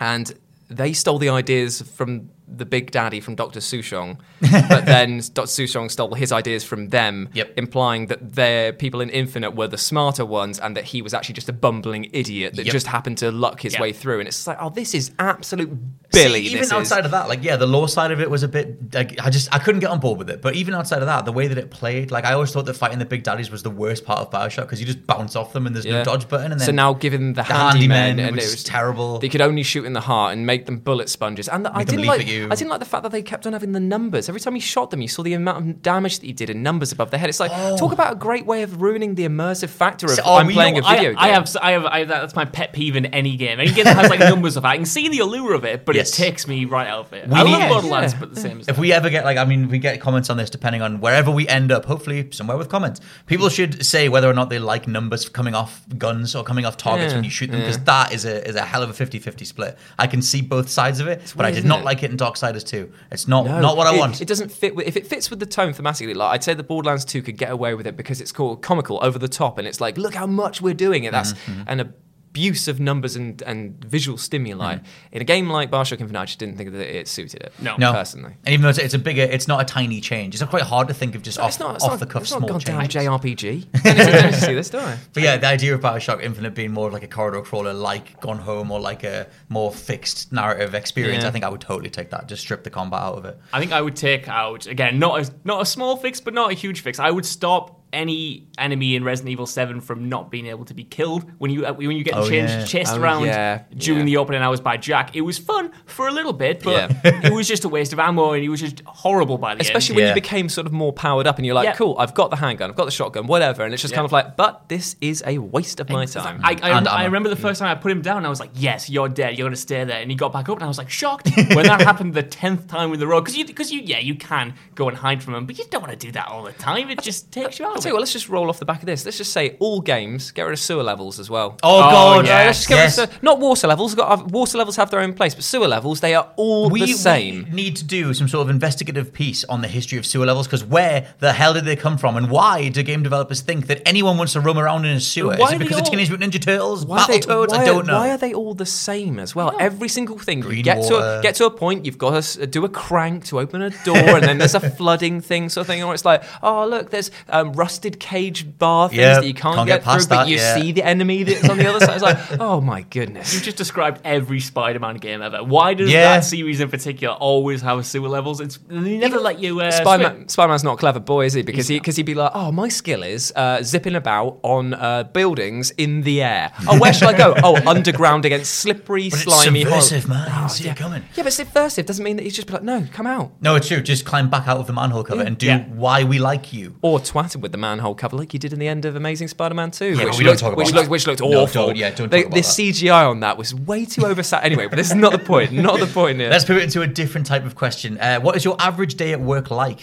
and they stole the ideas from the big daddy from Dr. Suchong, but then Dr. Suchong stole his ideas from them, Yep. implying that their people in Infinite were the smarter ones and that he was actually just a bumbling idiot that Yep. just happened to luck his Yep. way through. And it's like, oh, this is absolute Billy. See, even outside is. of that, like yeah, the law side of it was a bit. Like, I just I couldn't get on board with it. But even outside of that, the way that it played, like I always thought that fighting the big daddies was the worst part of Bioshock because you just bounce off them and there's no dodge button. And then so now given the, the handyman, handyman and it was terrible. They could only shoot in the heart and make them bullet sponges. And I didn't like you. I didn't like the fact that they kept on having the numbers. Every time he shot them, you saw the amount of damage that he did in numbers above their head. It's like oh. talk about a great way of ruining the immersive factor of So, oh, I'm we playing know- a video I, game. I have, I have, I have that, that's my pet peeve in any game. Any game that has like numbers of it, I can see the allure of it, but Yes. it takes me right out of it. We I need- love Borderlands, yeah. but the same as If we ever get like, I mean, we get comments on this depending on wherever we end up. Hopefully, somewhere with comments. People should say whether or not they like numbers coming off guns or coming off targets Yeah, when you shoot them because yeah. that is a is a hell of a 50-50 split. I can see both sides of it, but I did isn't not it? like it in Darksiders 2. It's not No, not what I want. It doesn't fit with if it fits with the tone thematically. Like I'd say the Borderlands 2 could get away with it because it's called comical, over the top, and it's like, look how much we're doing it. That's Mm-hmm, an abuse of numbers and, and visual stimuli. Mm-hmm. In a game like Bioshock Infinite, I just didn't think that it suited it. No. No, personally. And even though it's, it's a bigger, it's not a tiny change. It's not quite hard to think of just off, it's not, it's off not, the cuff it's small not goddamn changes. JRPG. Don't to- don't need to see this, do I? But yeah, the idea of Bioshock Infinite being more like a corridor crawler, like Gone Home, or like a more fixed narrative experience, Yeah. I think I would totally take that. Just strip the combat out of it. I think I would take out again not a not a small fix, but not a huge fix. I would stop any enemy in Resident Evil Seven from not being able to be killed when you uh, when you get Oh, changed, yeah. chased Oh, around yeah, during yeah. the opening hours by Jack. It was fun for a little bit, but Yeah. it was just a waste of ammo, and he was just horrible by the Especially end. when Yeah. you became sort of more powered up and you're like, Yeah. cool, I've got the handgun, I've got the shotgun, whatever. And it's just Yeah. kind of like, but this is a waste of my time. I, I, And rem- I remember the first time I put him down, I was like, "Yes, you're dead. You're gonna stay there." And he got back up, and I was like shocked when that happened the tenth time in the row. Because you, because you, yeah, you can go and hide from him, but you don't want to do that all the time. It just takes you out. I'll tell you what, let's just roll off the back of this. Let's just say all games, get rid of sewer levels as well. Oh, Oh, God, yeah. Let's just get rid of yes. sewer- not water levels. Got, uh, water levels have their own place, but sewer levels, they are all we, the same. we need to do some sort of investigative piece on the history of sewer levels because where the hell did they come from and why do game developers think that anyone wants to roam around in a sewer? Why Is are it they because of all- Teenage Mutant Ninja Turtles, Why are they- Battletoads? why I are- don't know. Why are they all the same as well? Every single thing. You Green get to water. a, get to a point, you've got to s- do a crank to open a door, and then there's a flooding thing, sort of thing, or it's like, oh look, there's um, rusted cage bar things Yep, that you can't, can't get, get past through, but you yeah. see the enemy that's on the other side. It's like, oh my goodness. You've just described every Spider-Man game ever. Why does Yeah. that series in particular always have sewer levels? It's they never let you. Uh, Spider-Man, swim. Spider-Man's not a clever boy, is he? Because he because he'd be like, oh, my skill is uh, zipping about on uh, buildings in the air. Oh, where shall I go? Oh, underground against slippery, But it's slimy. subversive, horrible- man. You see it coming. Yeah, but subversive doesn't mean that he's just be like, no, come out. No, it's true. Just climb back out of the manhole cover and do Yeah. why we like you. Or twatted with the manhole cover like you did in the end of Amazing Spider-Man 2. Yeah, which but we don't looked, which looked, which looked No, awful. don't- yeah, don't the, talk about the that. CGI on that was way too oversat. anyway, but this is not the point. Not the point here. Let's pivot into a different type of question. Uh, what is your average day at work like?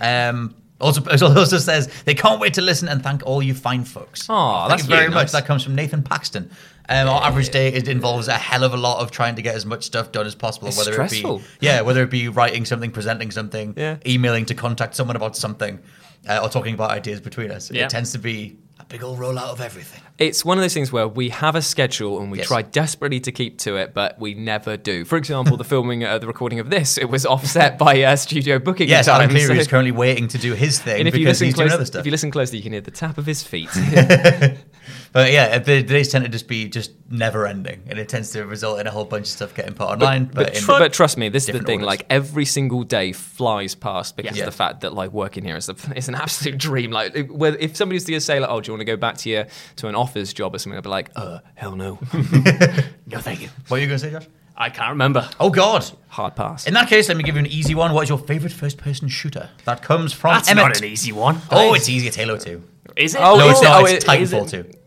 Um, also, it also says they can't wait to listen and thank all you fine folks. Aw, Thank that's you very really much. nice. That comes from Nathan Paxton. Um, our average day it involves a hell of a lot of trying to get as much stuff done as possible. It's whether stressful. it be yeah, whether it be writing something, presenting something, Yeah. emailing to contact someone about something, uh, or talking about ideas between us. Yeah. It tends to be a big old rollout of everything. it's one of those things where we have a schedule and we Yes. try desperately to keep to it, but we never do. For example, the filming, uh, the recording of this, it was offset by uh, studio booking Yes, time. Adam Cleary so- is currently waiting to do his thing and if you listen he's doing other stuff. if you listen closely, you can hear the tap of his feet. But yeah, the days tend to just be just never ending, and it tends to result in a whole bunch of stuff getting put online. But, But, in, tr- but trust me, this is the thing. orders. Like every single day flies past because Yeah. of the fact that like working here is a, is an absolute dream. Like if- whether- if somebody's to say like, "Oh, do you want to go back to your to an office job or something?" I'd be like, "Uh, hell no, No, thank you. what are you going to say, Josh? I can't remember. Oh God! hard pass." In that case, let me give you an easy one. What is your favorite first-person shooter? That comes from That's Emmett. not an easy one. Oh, it's easy. It's Halo Two. Is it? Oh, No, it's it? not. Oh, it's it- is Titanfall it? Two.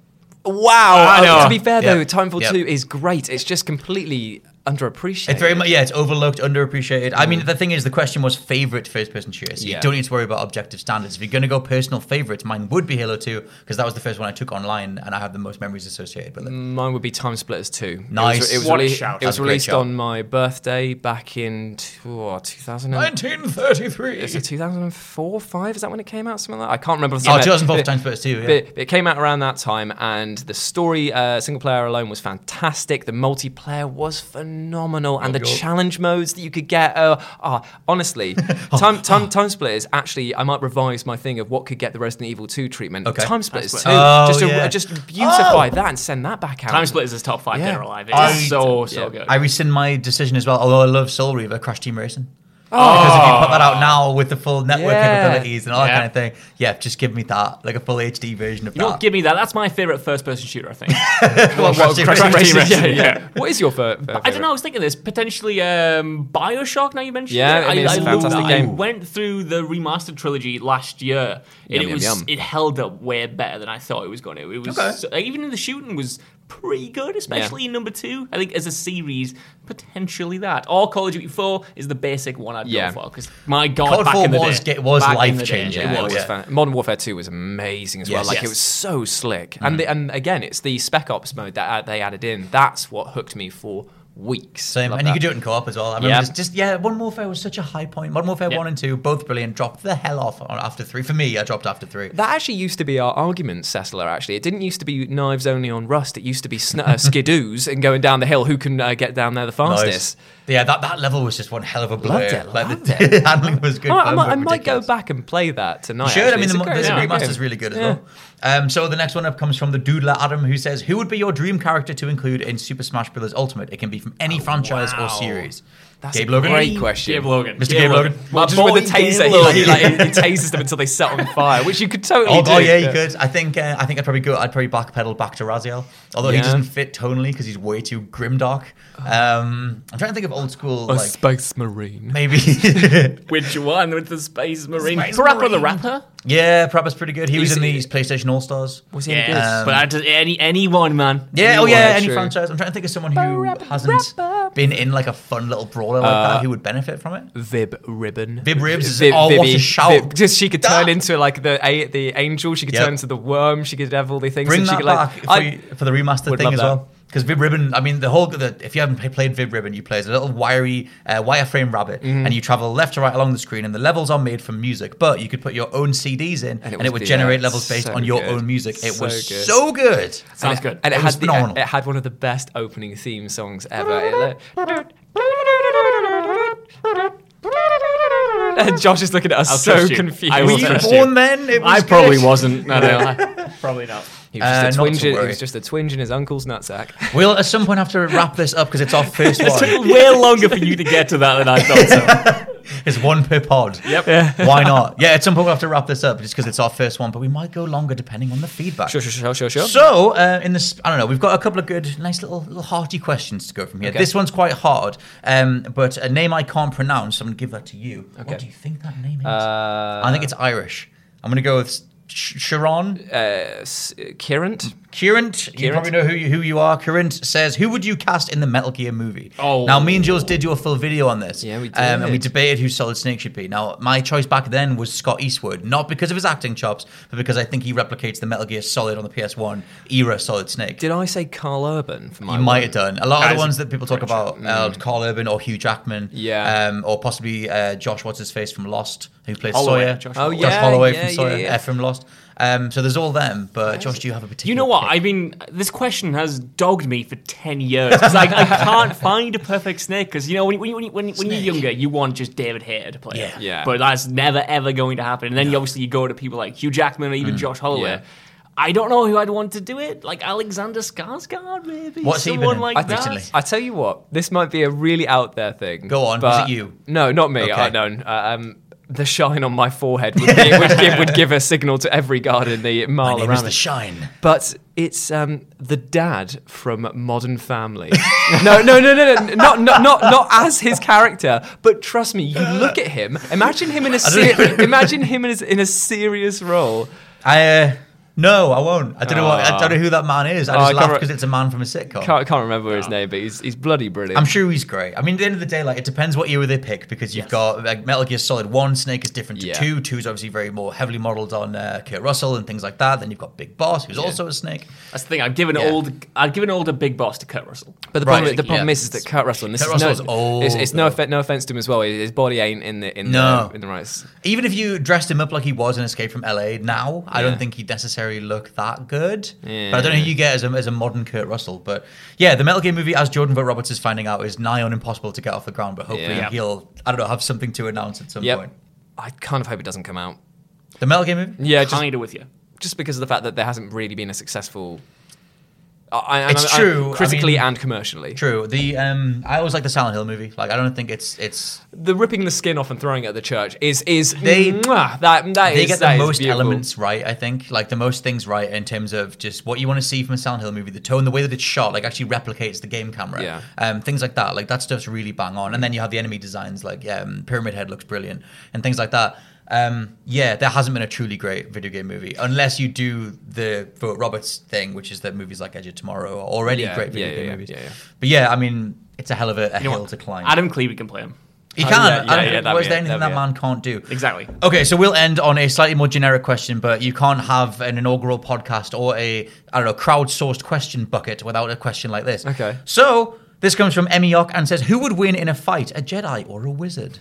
Wow. I oh, know. To be fair though. Titanfall Yeah. 2 is great. It's just completely underappreciated. It's very much yeah. It's overlooked, underappreciated. I mean, the thing is, the question was favorite first-person shooter. So you don't need to worry about objective standards. If you're going to go personal favorites, mine would be Halo Two because that was the first one I took online, and I have the most memories associated with it. Mine would be Time Splitters 2. Nice. It was, it was, What a shout. it was That's a great released on my birthday back in oh, 2000. 1933. Is it 2004, 5? Is that when it came out? Something like that? I can't remember. off the Oh, top of my head. 2004 Time Splitters 2, yeah. But, but it came out around that time, and the story, uh, single player alone, was fantastic. The multiplayer was phenomenal, and the cool. challenge modes that you could get. Uh, ah, honestly, time, time time splitters. Actually, I might revise my thing of what could get the Resident Evil 2 treatment. Okay. Time splitters too. Time Splitters. Oh, just to, yeah. just beautify Oh. that and send that back out. Time Splitters is top five Yeah. dead or alive. It's I- so so yeah. good. I rescind my decision as well. Although I love Soul Reaver, Crash Team Racing. Because if you put that out now with the full network Yeah. capabilities and all that Yeah. kind of thing, yeah, just give me that, like a full HD version of you know, that. give me that. That's my favorite first-person shooter. I think. Well, Well, Team Crash Racing. Team Racing, Racing, yeah. yeah. What is your fir- fir- I don't know. I was thinking this potentially um, Bioshock. Now you mentioned Yeah, it. I mean, it's a loved fantastic that. game. I went through the remastered trilogy last year, and Yum, it yum, was yum. it held up way better than I thought it was going to. It was Okay. so- even in the shooting was pretty good, especially in number two. I think as a series, potentially that. Or Call of Duty Four is the basic one I'd Yeah. go for because my god, Call of back Four in the was day, ge- was back in the life-changing. Yeah, It it was. was fan- Modern Warfare 2 was amazing as well. Yes. like Yes. it was so slick, and the, and again, it's the Spec Ops mode that uh, they added in. That's what hooked me for weeks. Same, and you could do it in co-op as well. I remember Yeah. just, just yeah, Modern Warfare was such a high point. Modern Warfare one and two, both brilliant. Dropped the hell off after three. For me, I dropped after three. That actually used to be our argument, Cessler. Actually, it didn't used to be knives only on Rust. It used to be sn- uh, skidoos and going down the hill. Who can uh, get down there the fastest? Yeah, that, that level was just one hell of a. Loved it, like the handling was good. I, I might, I might go back and play that tonight. You should. I mean, the, great- yeah, really good as Yeah. well. Um, so the next one up comes from the Doodler Adam, who says, "Who would be your dream character to include in Super Smash Bros. Ultimate? It can be from any franchise or series." That's Gabe a Logan. great question. Gabe Logan. Mr. Gabe Logan. Well, My just with the taser, he, like, he, like, he, he tases them until they set on fire, which you could totally Oh, do. oh, yeah, you could. I think uh, I think I'd probably go. I'd probably backpedal back to Raziel, although he doesn't fit tonally because he's way too grimdark. Um, I'm trying to think of old school, A like space marine. maybe. Which one with the Space Marine? Space Parappa the Rapper? yeah, Parappa's pretty good. He was in these PlayStation All Stars. Was he Yeah, good? Um, but I just, any anyone, man. Yeah, oh Anyone. yeah, Yeah, any true. franchise. I'm trying to think of someone who hasn't been in like a fun little brawler like Uh, that who would benefit from it. Vib Ribbon. Vib Ribs is- Vib, oh, what a shout. Vib- just she could turn Ah. into like the a, the angel. She could Yep. turn into the worm. She could have all the things. Bring and she that could, like, back for, I- for the remastered would thing as that. well. Because Vib Ribbon, I mean, the whole the, if you haven't played Vib Ribbon, you play as a little wiry uh, wireframe rabbit, Mm-hmm. and you travel left to right along the screen, and the levels are made from music. But you could put your own CDs in, and it, would would do generate that. levels based So on your good. own music. It So was good. so good. Sounds and it- good. And it, It was had the, phenomenal. it had one of the best opening theme songs ever. It- and Josh is looking at us I'll so trust you. confused. I Were will you trust born then? It I was probably good. wasn't. No, no, I- probably not. He was, just Uh, a twinge, he was just a twinge in his uncle's nutsack. We'll at some point have to wrap this up because it's our first It took one. way longer for you to get to that than I thought. So. It's one per pod. Yep. Why not? Yeah, at some point we'll have to wrap this up just because it's our first one, but we might go longer depending on the feedback. Sure, sure, sure, sure, sure. So, uh, in this, I don't know, we've got a couple of good, nice little, little hearty questions to go from here. Okay. This one's quite hard, um, but a name I can't pronounce. I'm going to give that to you. Okay. What do you think that name is? Uh, I think it's Irish. I'm going to go with Sharon. uh, Kirant. Current, you probably know who you, who you are. Current says, "Who would you cast in the Metal Gear movie?" Oh. now me and Jules did do a full video on this. Yeah, we Um, and we debated who Solid Snake should be. Now my choice back then was Scott Eastwood, not because of his acting chops, but because I think he replicates the Metal Gear Solid on the PS1 era Solid Snake. Did I say Karl Urban for my you might have done. A lot of the ones that people talk about, uh, Karl Urban or Hugh Jackman, Yeah. um, or possibly uh, Josh what's his face from Lost, who plays Holloway, Sawyer. Josh Oh, Holloway. Josh yeah, Holloway yeah, from yeah, Sawyer, yeah. uh, from Lost. Um, so there's all them. But Josh, do you have a particular? You know what? pick? I mean, this question has dogged me for 10 years because I, I can't find a perfect snake. Because, you know, when, when, when, when, when you're younger, you want just David Hayter to play Yeah. it. Yeah. But that's never, ever going to happen. And then you obviously you go to people like Hugh Jackman or even Josh Holloway. Yeah. I don't know who I'd want to do it. Like Alexander Skarsgård, maybe? What's he been Someone in like that. recently? I tell you what, this might be a really out there thing. Go on, but was it you? No, not me. Okay. I don't. Uh, um, the shine on my forehead would, be, would, give, would give a signal to every guard in the mile around is the. Shine. But it's um, the dad from Modern Family. no, no, no, no, no, not, not, not, not as his character. But trust me, you look at him. Imagine him in a ser- imagine him in a, in a serious role. I uh, no, I won't. I don't know. What, I don't know ah. who that man is. I ah, I just can't laugh re- because it's a man from a sitcom. Can't, can't remember his ah. name, but he's he's bloody brilliant. I'm sure he's great. I mean, at the end of the day, like it depends what era they pick because you've Yes. got like Metal Gear Solid One. Snake is different to Yeah. two. Two is obviously very more heavily modelled on uh, Kurt Russell and things like that. Then you've got Big Boss, who's also a snake. That's the thing. I've given Yeah. old. I've given older Big Boss to Kurt Russell. But the Right, problem, the problem yeah. is, is that Kurt Russell, and this Kurt is Russell's no, old, it's, it's no, though. offe- no offense to him as well. His body ain't in the in No. the in the right. Even if you dressed him up like he was in Escape from LA, now I don't think he'd necessarily necessarily look that good. But I don't know who you get as a, as a modern Kurt Russell. But yeah, the Metal Gear movie, as Jordan Vogt Roberts is finding out, is nigh on impossible to get off the ground. But hopefully Yeah. he'll, I don't know, have something to announce at some Yep. point. I kind of hope it doesn't come out. The Metal Gear movie? Yeah, just, Kind of with you. just because of the fact that there hasn't really been a successful. I, I, It's I- I- true, I critically mean- and commercially. True. The um, I always like the Silent Hill movie. Like, I don't think it's it's The ripping the skin off and throwing it at the church is is They- mwah, that that they is- get the most elements right. I think like the most things right in terms of just what you want to see from a Silent Hill movie. The tone, the way that it's shot, like actually replicates the game camera. Yeah. Um, things like that. Like that stuff's really bang on. And then you have the enemy designs. Like yeah, um, Pyramid Head looks brilliant and things like that. Um, yeah, there hasn't been a truly great video game movie unless you do the Vogt Roberts thing, which is that movies like Edge of Tomorrow are already Yeah, great video yeah, game yeah, movies. yeah, yeah. But yeah, I mean, it's a hell of a, a hill what? to climb. Adam Cleary can play him. he Oh, can. yeah, I yeah, yeah, was there anything that man can't do? Exactly. Okay, so we'll end on a slightly more generic question, but you can't have an inaugural podcast or a I don't know crowdsourced question bucket without a question like this. Okay. So this comes from Emiok and says, "Who would win in a fight, a Jedi or a wizard?"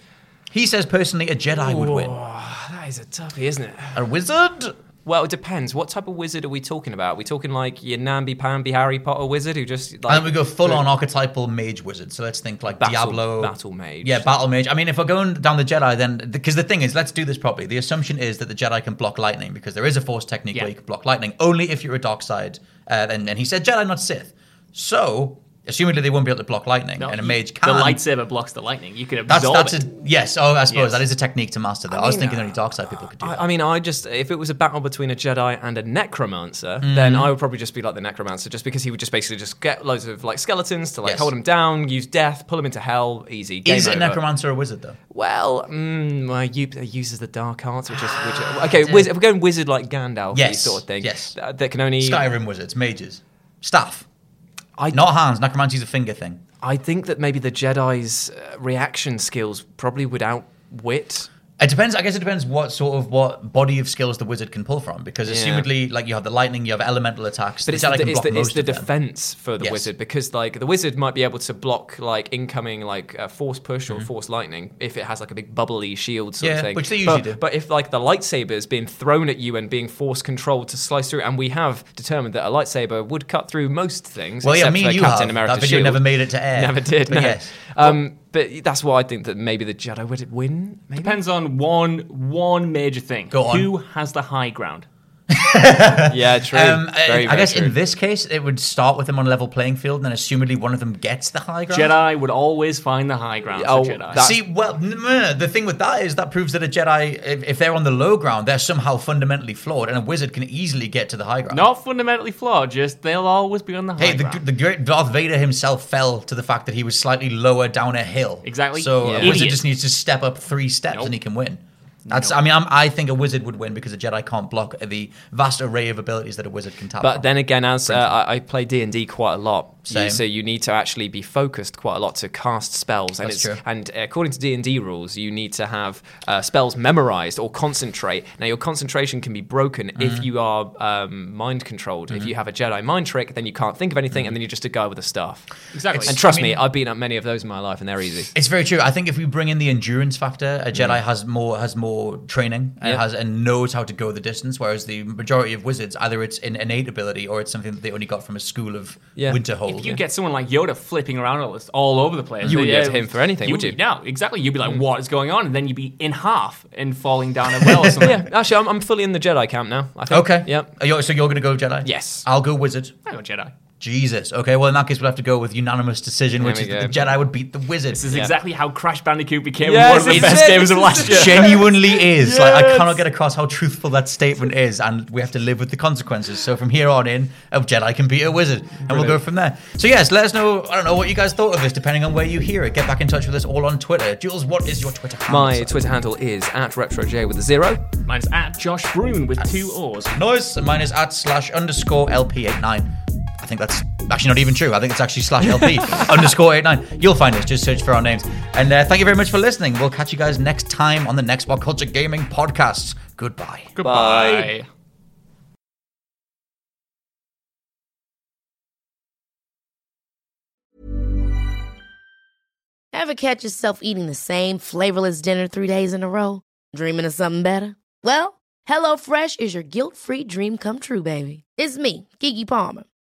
He says personally, a Jedi would win. That is a toughie, isn't it? A wizard? Well, it depends. What type of wizard are we talking about? Are we talking like your namby pamby Harry Potter wizard who just like and we go full on archetypal mage wizard. So let's think like Battle- Diablo, battle mage. Yeah, battle mage. I mean, if we're going down the Jedi, then because the thing is, let's do this properly. The assumption is that the Jedi can block lightning because there is a Force technique Yeah. where you can block lightning only if you're a dark side. Uh, and, and he said Jedi, not Sith. So, assumedly they won't be able to block lightning, No, and a mage can. The lightsaber blocks the lightning. You can That's absorb that's it. a yes. Oh, I suppose Yes. that is a technique to master. That I, was mean, thinking uh, only dark side people could do. that. I, I mean, I just if it was a battle between a Jedi and a necromancer, Mm. then I would probably just be like the necromancer, just because he would just basically just get loads of like skeletons to like Yes. hold him down, use death, pull him into hell, easy. Game is a necromancer a wizard though? Well, mm, it uses the dark arts, which is which. Okay, wiz- if we're going wizard like Gandalf, Yes, sort of thing, yes. uh, that can only. Skyrim wizards, mages, staff, I not hands. Necromancy's a finger thing. I think that maybe the Jedi's uh, reaction skills probably would outwit. It depends. I guess it depends what sort of what body of skills the wizard can pull from. Because Yeah. assumedly, like you have the lightning, you have elemental attacks. But it's the, it's the, it's the of them. defense for the Yes. wizard because like the wizard might be able to block like incoming like uh, force push Mm-hmm. or force lightning if it has like a big bubbly shield sort Yeah, of thing. which they usually but, do. But if like the lightsaber's being thrown at you and being force controlled to slice through, and we have determined that a lightsaber would cut through most things. Well, yeah, me and you Captain have. America's that video shield. never made it to air. Never did. No. yes. Um, but that's why I think that maybe the Jedi would win. Maybe. Depends on one one major thing. Go on. Who has the high ground? Yeah, true. Um, very, I- I guess true. in this case, it would start with them on a level playing field, and then assumedly one of them gets the high ground. Jedi would always find the high ground Oh, Jedi. that- See, well, n- n- the thing with that is that proves that a Jedi, if, if they're on the low ground, they're somehow fundamentally flawed, and a wizard can easily get to the high ground. Not fundamentally flawed, just they'll always be on the high ground. Hey, the, the great Darth Vader himself fell to the fact that he was slightly lower down a hill. Exactly. So Yeah. a wizard Idiot. just needs to step up three steps Nope. and he can win. That's. I mean, I'm, I think a wizard would win because a Jedi can't block the vast array of abilities that a wizard can tap. But from. then again, as uh, I, I play D and D quite a lot, you- so you need to actually be focused quite a lot to cast spells. And That's it's true. and according to D and D rules, you need to have uh, spells memorized or concentrate. Now your concentration can be broken Mm-hmm. if you are um, mind controlled. If you have a Jedi mind trick, then you can't think of anything, and then you're just a guy with a staff. exactly. And trust I mean- me, I've been up many of those in my life, and they're easy. It's very true. I think if we bring in the endurance factor, a Jedi has more has more training and Yeah. has and knows how to go the distance. Whereas the majority of wizards, either it's an innate ability or it's something that they only got from a school of Yeah. Winterhold. if you get someone like Yoda flipping around all, this, all over the place, You wouldn't get to him for anything, would you? Mm. No, exactly. You'd be like, "What is going on?" And then you'd be in half and falling down a well or something. yeah, actually, I'm, I'm fully in the Jedi camp now. I think. okay, Yep. You- so you're going to go Jedi? Yes. I'll go wizard. I go Jedi. Jesus. Okay. Well, in that case, we'll have to go with unanimous decision, There which we is that the. Jedi would beat the wizard. This is Yeah. exactly how Crash Bandicoot became Yes, one of the best it, games of last year. genuinely is. Like I cannot get across how truthful that statement is, and we have to live with the consequences. So from here on in, a Jedi can beat a wizard, and we'll go from there. So yes, let us know. I don't know what you guys thought of this, depending on where you hear it. Get back in touch with us all on Twitter. Jules, what is your Twitter handle? My Twitter handle is at RetroJ with a zero. Mine's at Josh Brune with two O's. Noise, and mine is at slash underscore LP89. I think that's actually not even true. I think it's actually slash LP underscore 89. You'll find us. Just search for our names. And uh, thank you very much for listening. We'll catch you guys next time on the next Pop Culture Gaming Podcast. Goodbye. Goodbye. Ever catch yourself eating the same flavorless dinner three days in a row? Dreaming of something better? Well, HelloFresh is your guilt-free dream come true, baby. It's me, Keke Palmer.